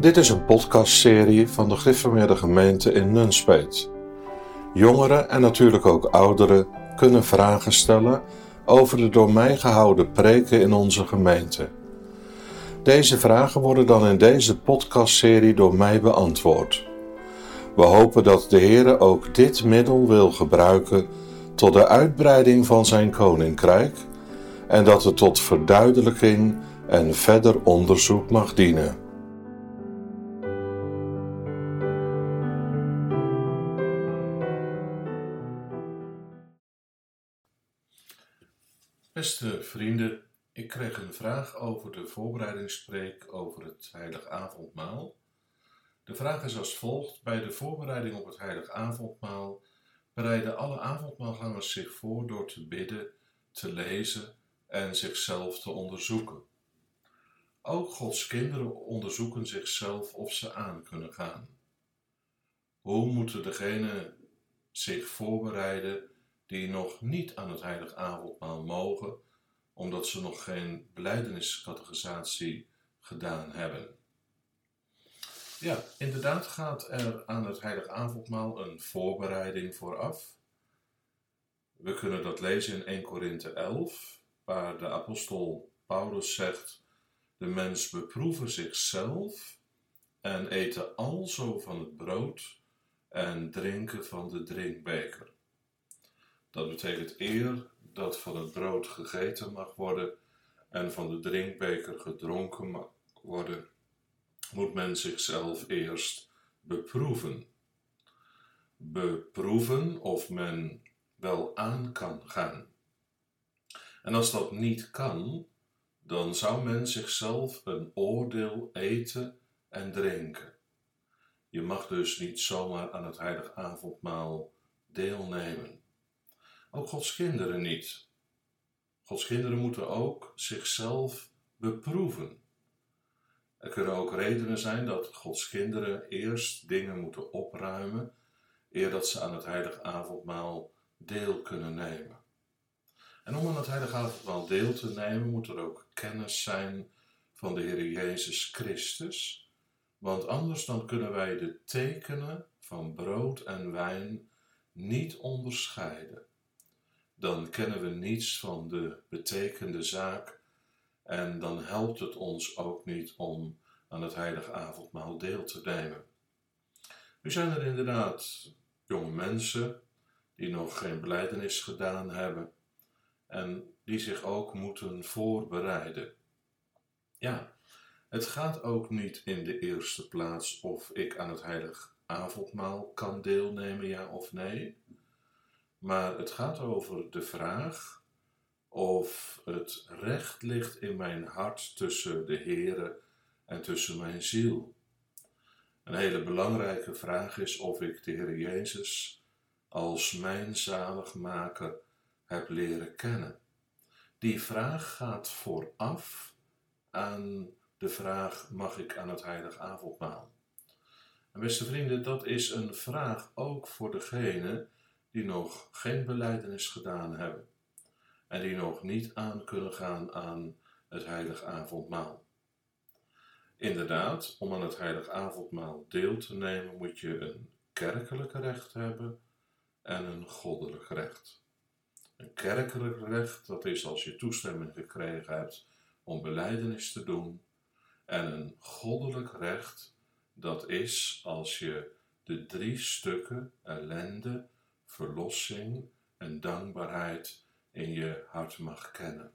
Dit is een podcastserie van de Gereformeerde Gemeente in Nunspeet. Jongeren en natuurlijk ook ouderen kunnen vragen stellen over de door mij gehouden preken in onze gemeente. Deze vragen worden dan in deze podcastserie door mij beantwoord. We hopen dat de Heer ook dit middel wil gebruiken tot de uitbreiding van zijn koninkrijk en dat het tot verduidelijking en verder onderzoek mag dienen. Beste vrienden, ik kreeg een vraag over de voorbereidingspreek over het Heilig Avondmaal. De vraag is als volgt: Bij de voorbereiding op het Heilig Avondmaal bereiden alle avondmaalgangers zich voor door te bidden, te lezen en zichzelf te onderzoeken. Ook Gods kinderen onderzoeken zichzelf of ze aan kunnen gaan. Hoe moeten degenen zich voorbereiden die nog niet aan het heilig avondmaal mogen, omdat ze nog geen beleideniscategorisatie gedaan hebben? Ja, inderdaad gaat er aan het heilig avondmaal een voorbereiding vooraf. We kunnen dat lezen in 1 Korinthe 11, waar de apostel Paulus zegt de mens beproeven zichzelf en eten alzo van het brood en drinken van de drinkbeker. Dat betekent eer dat van het brood gegeten mag worden en van de drinkbeker gedronken mag worden, moet men zichzelf eerst beproeven. Beproeven of men wel aan kan gaan. En als dat niet kan, dan zou men zichzelf een oordeel eten en drinken. Je mag dus niet zomaar aan het heilig avondmaal deelnemen. Ook Gods kinderen niet. Gods kinderen moeten ook zichzelf beproeven. Er kunnen ook redenen zijn dat Gods kinderen eerst dingen moeten opruimen, eer dat ze aan het heilig avondmaal deel kunnen nemen. En om aan het heilige avondmaal deel te nemen, moet er ook kennis zijn van de Heer Jezus Christus. Want anders dan kunnen wij de tekenen van brood en wijn niet onderscheiden. Dan kennen we niets van de betekende zaak en dan helpt het ons ook niet om aan het heilige avondmaal deel te nemen. Nu zijn er inderdaad jonge mensen die nog geen beleidenis gedaan hebben en die zich ook moeten voorbereiden. Ja, het gaat ook niet in de eerste plaats of ik aan het heilig avondmaal kan deelnemen, ja of nee. Maar het gaat over de vraag of het recht ligt in mijn hart tussen de Heere en tussen mijn ziel. Een hele belangrijke vraag is of ik de Heer Jezus als mijn zaligmaker heb leren kennen. Die vraag gaat vooraf aan de vraag: mag ik aan het heilig avondmaal? En beste vrienden, dat is een vraag ook voor degenen die nog geen beleidenis gedaan hebben en die nog niet aan kunnen gaan aan het heilig avondmaal. Inderdaad, om aan het heilig avondmaal deel te nemen moet je een kerkelijk recht hebben en een goddelijk recht. Een kerkelijk recht, dat is als je toestemming gekregen hebt om beleidenis te doen. En een goddelijk recht, dat is als je de drie stukken ellende, verlossing en dankbaarheid in je hart mag kennen.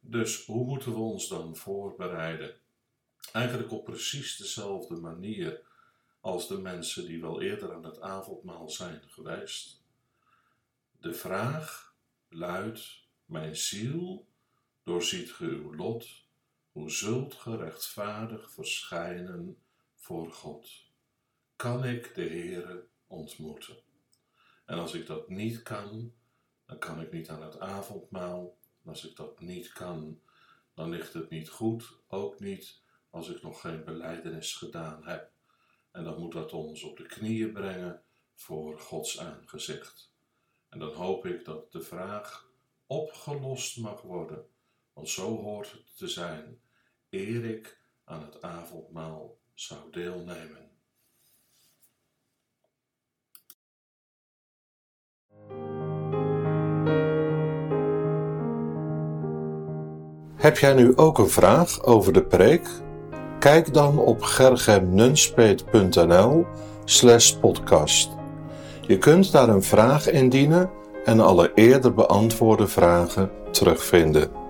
Dus hoe moeten we ons dan voorbereiden? Eigenlijk op precies dezelfde manier als de mensen die wel eerder aan het avondmaal zijn geweest. De vraag luidt: Mijn ziel, doorziet ge uw lot, hoe zult gerechtvaardig verschijnen voor God? Kan ik de Heere ontmoeten? En als ik dat niet kan, dan kan ik niet aan het avondmaal. En als ik dat niet kan, dan ligt het niet goed, ook niet als ik nog geen beleidenis gedaan heb. En dan moet dat ons op de knieën brengen voor Gods aangezicht. En dan hoop ik dat de vraag opgelost mag worden, want zo hoort het te zijn, eer ik aan het avondmaal zou deelnemen. Heb jij nu ook een vraag over de preek? Kijk dan op gergemnunspeet.nl slash podcast. Je kunt daar een vraag indienen en alle eerder beantwoorde vragen terugvinden.